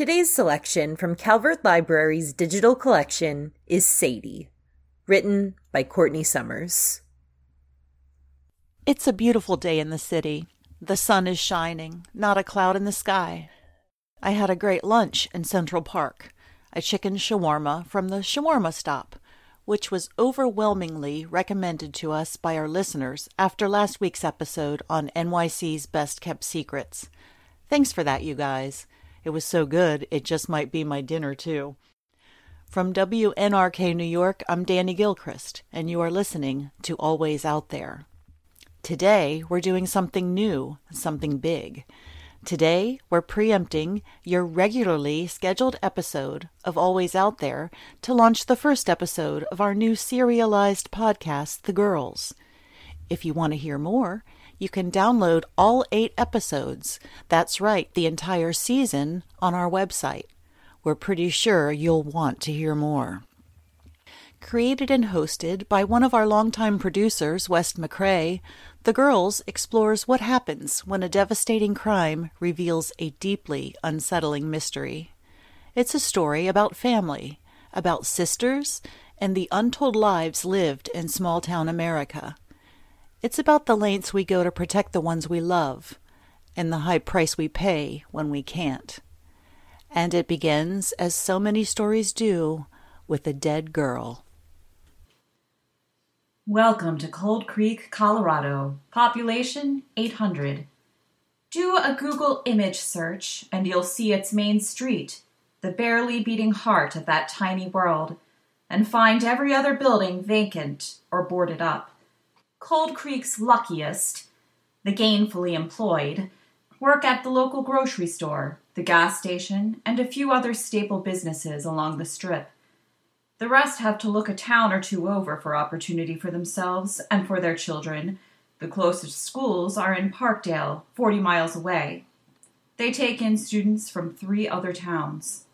Today's selection from Calvert Library's digital collection is Sadie, written by Courtney Summers. It's a beautiful day in the city. The sun is shining, not a cloud in the sky. I had a great lunch in Central Park, a chicken shawarma from the shawarma stop, which was overwhelmingly recommended to us by our listeners after last week's episode on NYC's best kept secrets. Thanks for that, you guys. It was so good, it just might be my dinner, too. From WNRK New York, I'm Danny Gilchrist, and you are listening to Always Out There. Today, we're doing something new, something big. Today, we're preempting your regularly scheduled episode of Always Out There to launch the first episode of our new serialized podcast, The Girls. If you want to hear more, you can download all eight episodes. That's right, the entire season on our website. We're pretty sure you'll want to hear more. Created and hosted by one of our longtime producers, West McCray, The Girls explores what happens when a devastating crime reveals a deeply unsettling mystery. It's a story about family, about sisters, and the untold lives lived in small town America. It's about the lengths we go to protect the ones we love, and the high price we pay when we can't. And it begins, as so many stories do, with a dead girl. Welcome to Cold Creek, Colorado. Population 800. Do a Google image search and you'll see its main street, the barely beating heart of that tiny world, and find every other building vacant or boarded up. Cold Creek's luckiest, the gainfully employed, work at the local grocery store, the gas station, and a few other staple businesses along the strip. The rest have to look a town or two over for opportunity for themselves and for their children. The closest schools are in Parkdale, 40 miles away. They take in students from three other towns.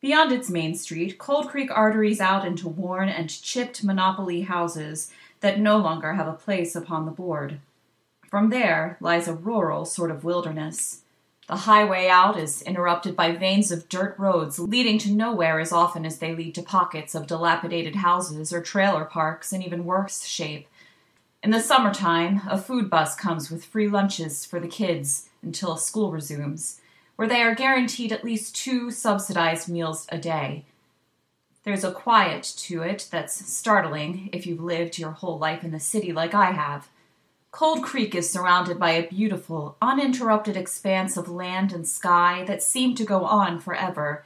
Beyond its main street, Cold Creek arteries out into worn and chipped monopoly houses that no longer have a place upon the board. From there lies a rural sort of wilderness. The highway out is interrupted by veins of dirt roads leading to nowhere as often as they lead to pockets of dilapidated houses or trailer parks in even worse shape. In the summertime, a food bus comes with free lunches for the kids until school resumes, where they are guaranteed at least two subsidized meals a day. There's a quiet to it that's startling if you've lived your whole life in the city like I have. Cold Creek is surrounded by a beautiful, uninterrupted expanse of land and sky that seem to go on forever.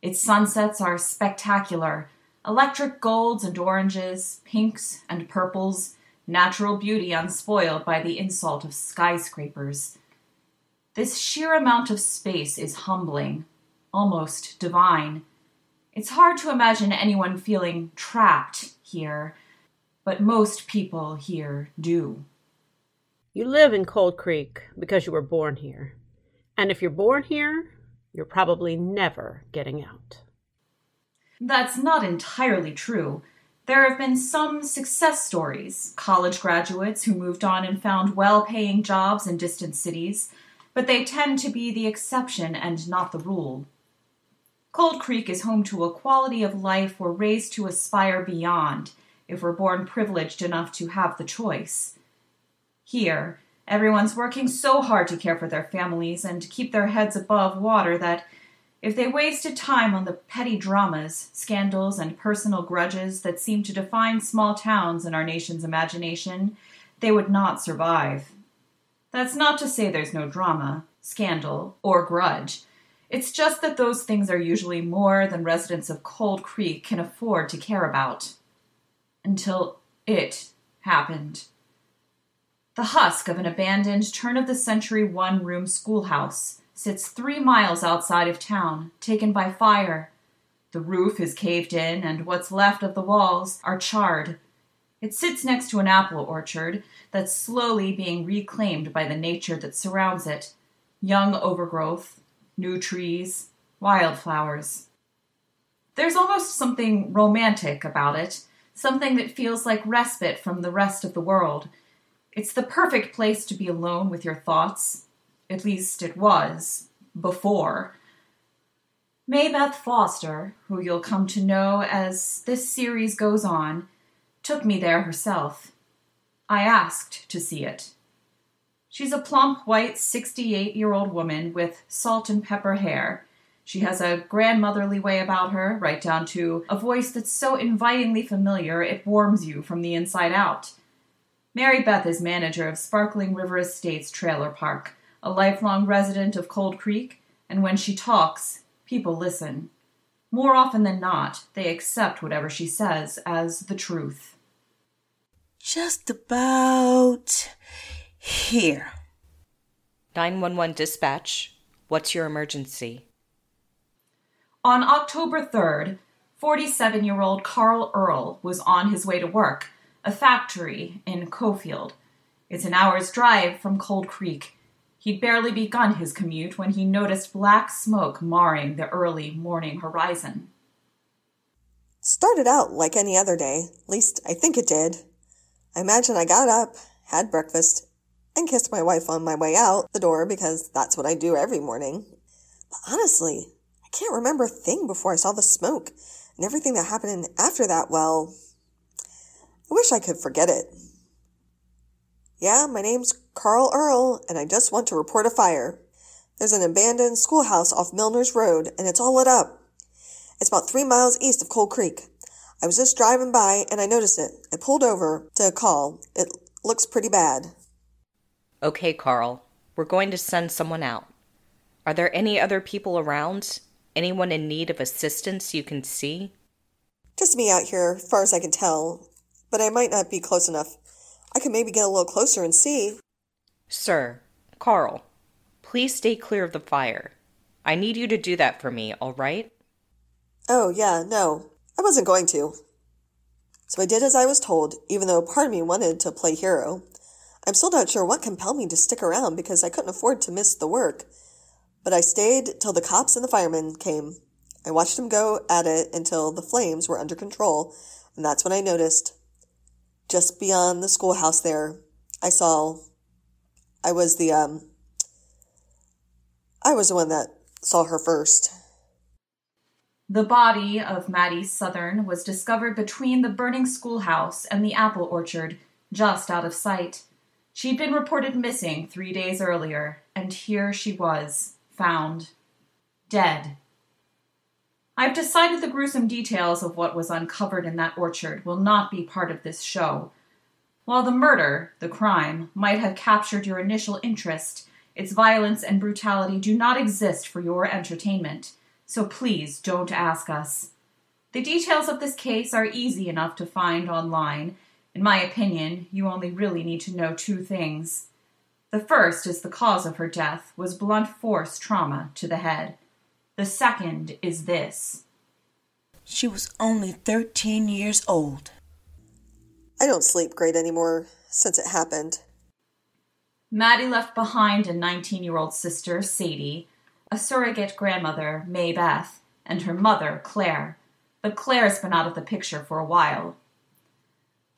Its sunsets are spectacular electric golds and oranges, pinks and purples, natural beauty unspoiled by the insult of skyscrapers. This sheer amount of space is humbling, almost divine. It's hard to imagine anyone feeling trapped here, but most people here do. You live in Cold Creek because you were born here. And if you're born here, you're probably never getting out. That's not entirely true. There have been some success stories college graduates who moved on and found well paying jobs in distant cities, but they tend to be the exception and not the rule. Cold Creek is home to a quality of life we're raised to aspire beyond if we're born privileged enough to have the choice. Here, everyone's working so hard to care for their families and keep their heads above water that if they wasted time on the petty dramas, scandals, and personal grudges that seem to define small towns in our nation's imagination, they would not survive. That's not to say there's no drama, scandal, or grudge. It's just that those things are usually more than residents of Cold Creek can afford to care about. Until it happened. The husk of an abandoned turn of the century one room schoolhouse sits three miles outside of town, taken by fire. The roof is caved in, and what's left of the walls are charred. It sits next to an apple orchard that's slowly being reclaimed by the nature that surrounds it young overgrowth, new trees, wildflowers. There's almost something romantic about it, something that feels like respite from the rest of the world it's the perfect place to be alone with your thoughts. At least it was, before. May Beth Foster, who you'll come to know as this series goes on, took me there herself. I asked to see it. She's a plump, white, 68 year old woman with salt and pepper hair. She has a grandmotherly way about her, right down to a voice that's so invitingly familiar it warms you from the inside out. May Beth is manager of Sparkling River Estates Trailer Park, a lifelong resident of Cold Creek, and when she talks, people listen. More often than not, they accept whatever she says as the truth. Just about here. 911 dispatch. What's your emergency? On October 3rd, 47 year old Carl Earl was on his way to work, a factory in Cofield. It's an hour's drive from Cold Creek. He'd barely begun his commute when he noticed black smoke marring the early morning horizon. Started out like any other day, at least I think it did. I imagine I got up, had breakfast, and kissed my wife on my way out the door because that's what I do every morning. But honestly, I can't remember a thing before I saw the smoke, and everything that happened after that, well, I wish I could forget it. Yeah, my name's Carl Earl, and I just want to report a fire. There's an abandoned schoolhouse off Milner's Road, and it's all lit up. It's about three miles east of Cold Creek. I was just driving by and I noticed it. I pulled over to call. It looks pretty bad. Okay, Carl. We're going to send someone out. Are there any other people around? Anyone in need of assistance you can see? Just me out here, as far as I can tell. But I might not be close enough. I can maybe get a little closer and see. Sir, Carl, please stay clear of the fire. I need you to do that for me, all right? Oh, yeah, no. I wasn't going to. So I did as I was told, even though part of me wanted to play hero. I'm still not sure what compelled me to stick around because I couldn't afford to miss the work. But I stayed till the cops and the firemen came. I watched them go at it until the flames were under control, and that's when I noticed just beyond the schoolhouse there, I saw I was the um I was the one that saw her first. The body of Mattie Southern was discovered between the burning schoolhouse and the apple orchard, just out of sight. She'd been reported missing three days earlier, and here she was, found. Dead. I've decided the gruesome details of what was uncovered in that orchard will not be part of this show. While the murder, the crime, might have captured your initial interest, its violence and brutality do not exist for your entertainment, so please don't ask us. The details of this case are easy enough to find online. In my opinion, you only really need to know two things. The first is the cause of her death was blunt force trauma to the head. The second is this. She was only 13 years old. I don't sleep great anymore since it happened. Mattie left behind a 19 year old sister, Sadie, a surrogate grandmother, May Beth, and her mother, Claire. But Claire's been out of the picture for a while.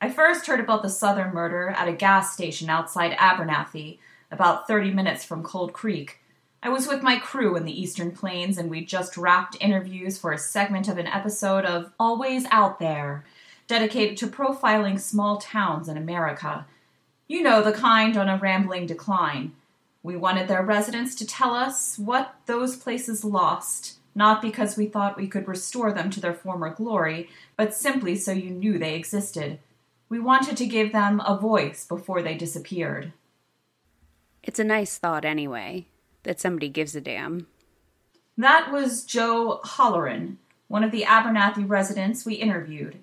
I first heard about the Southern murder at a gas station outside Abernathy, about 30 minutes from Cold Creek. I was with my crew in the Eastern Plains, and we'd just wrapped interviews for a segment of an episode of Always Out There, dedicated to profiling small towns in America. You know, the kind on a rambling decline. We wanted their residents to tell us what those places lost, not because we thought we could restore them to their former glory, but simply so you knew they existed. We wanted to give them a voice before they disappeared. It's a nice thought, anyway, that somebody gives a damn. That was Joe Holleran, one of the Abernathy residents we interviewed.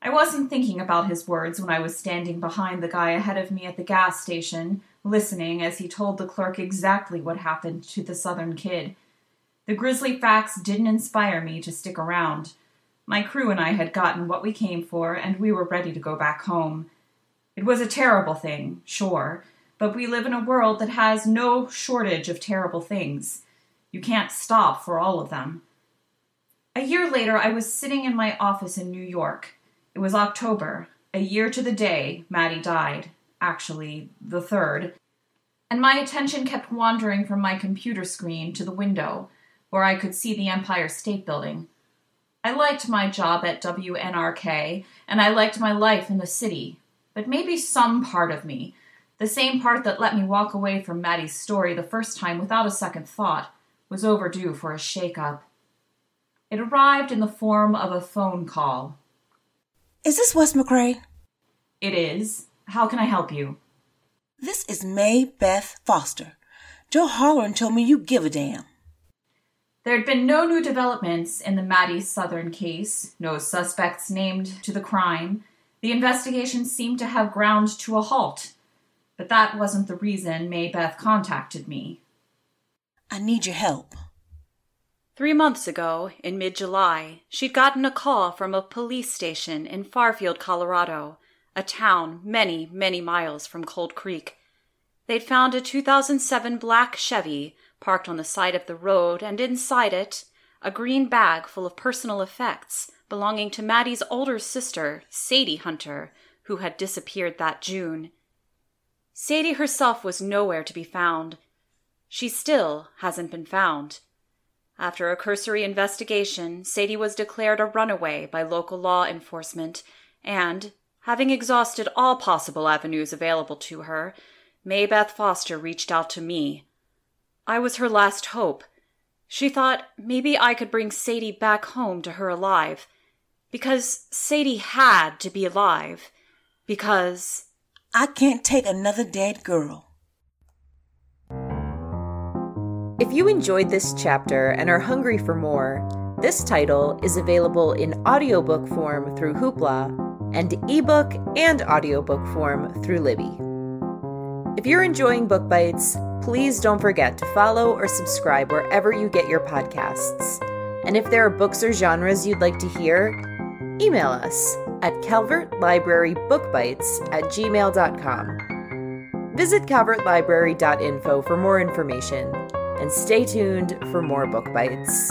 I wasn't thinking about his words when I was standing behind the guy ahead of me at the gas station, listening as he told the clerk exactly what happened to the southern kid. The grisly facts didn't inspire me to stick around. My crew and I had gotten what we came for, and we were ready to go back home. It was a terrible thing, sure, but we live in a world that has no shortage of terrible things. You can't stop for all of them. A year later, I was sitting in my office in New York. It was October, a year to the day Mattie died, actually, the third, and my attention kept wandering from my computer screen to the window. where I could see the Empire State Building. I liked my job at WNRK, and I liked my life in the city, but maybe some part of me, the same part that let me walk away from Mattie's story the first time without a second thought, was overdue for a shake-up. It arrived in the form of a phone call. Is this Wes McCray? It is. How can I help you? This is May Beth Foster. Joe Holleran told me you give a damn. There had been no new developments in the Mattie Southern case, no suspects named to the crime. The investigation seemed to have ground to a halt. But that wasn't the reason May Beth contacted me. I need your help. Three months ago, in mid July, she'd gotten a call from a police station in Farfield, Colorado, a town many, many miles from Cold Creek. They'd found a 2007 black Chevy parked on the side of the road, and inside it, a green bag full of personal effects belonging to Mattie's older sister, Sadie Hunter, who had disappeared that June. Sadie herself was nowhere to be found. She still hasn't been found. After a cursory investigation, Sadie was declared a runaway by local law enforcement, and, having exhausted all possible avenues available to her, May Beth Foster reached out to me. I was her last hope. She thought maybe I could bring Sadie back home to her alive. Because Sadie had to be alive. Because. I can't take another dead girl. If you enjoyed this chapter and are hungry for more, this title is available in audiobook form through Hoopla and ebook and audiobook form through Libby. If you're enjoying Book Bites, please don't forget to follow or subscribe wherever you get your podcasts. And if there are books or genres you'd like to hear, email us at calvertlibrarybookbites at gmail.com. Visit calvertlibrary.info for more information, and stay tuned for more Book Bites.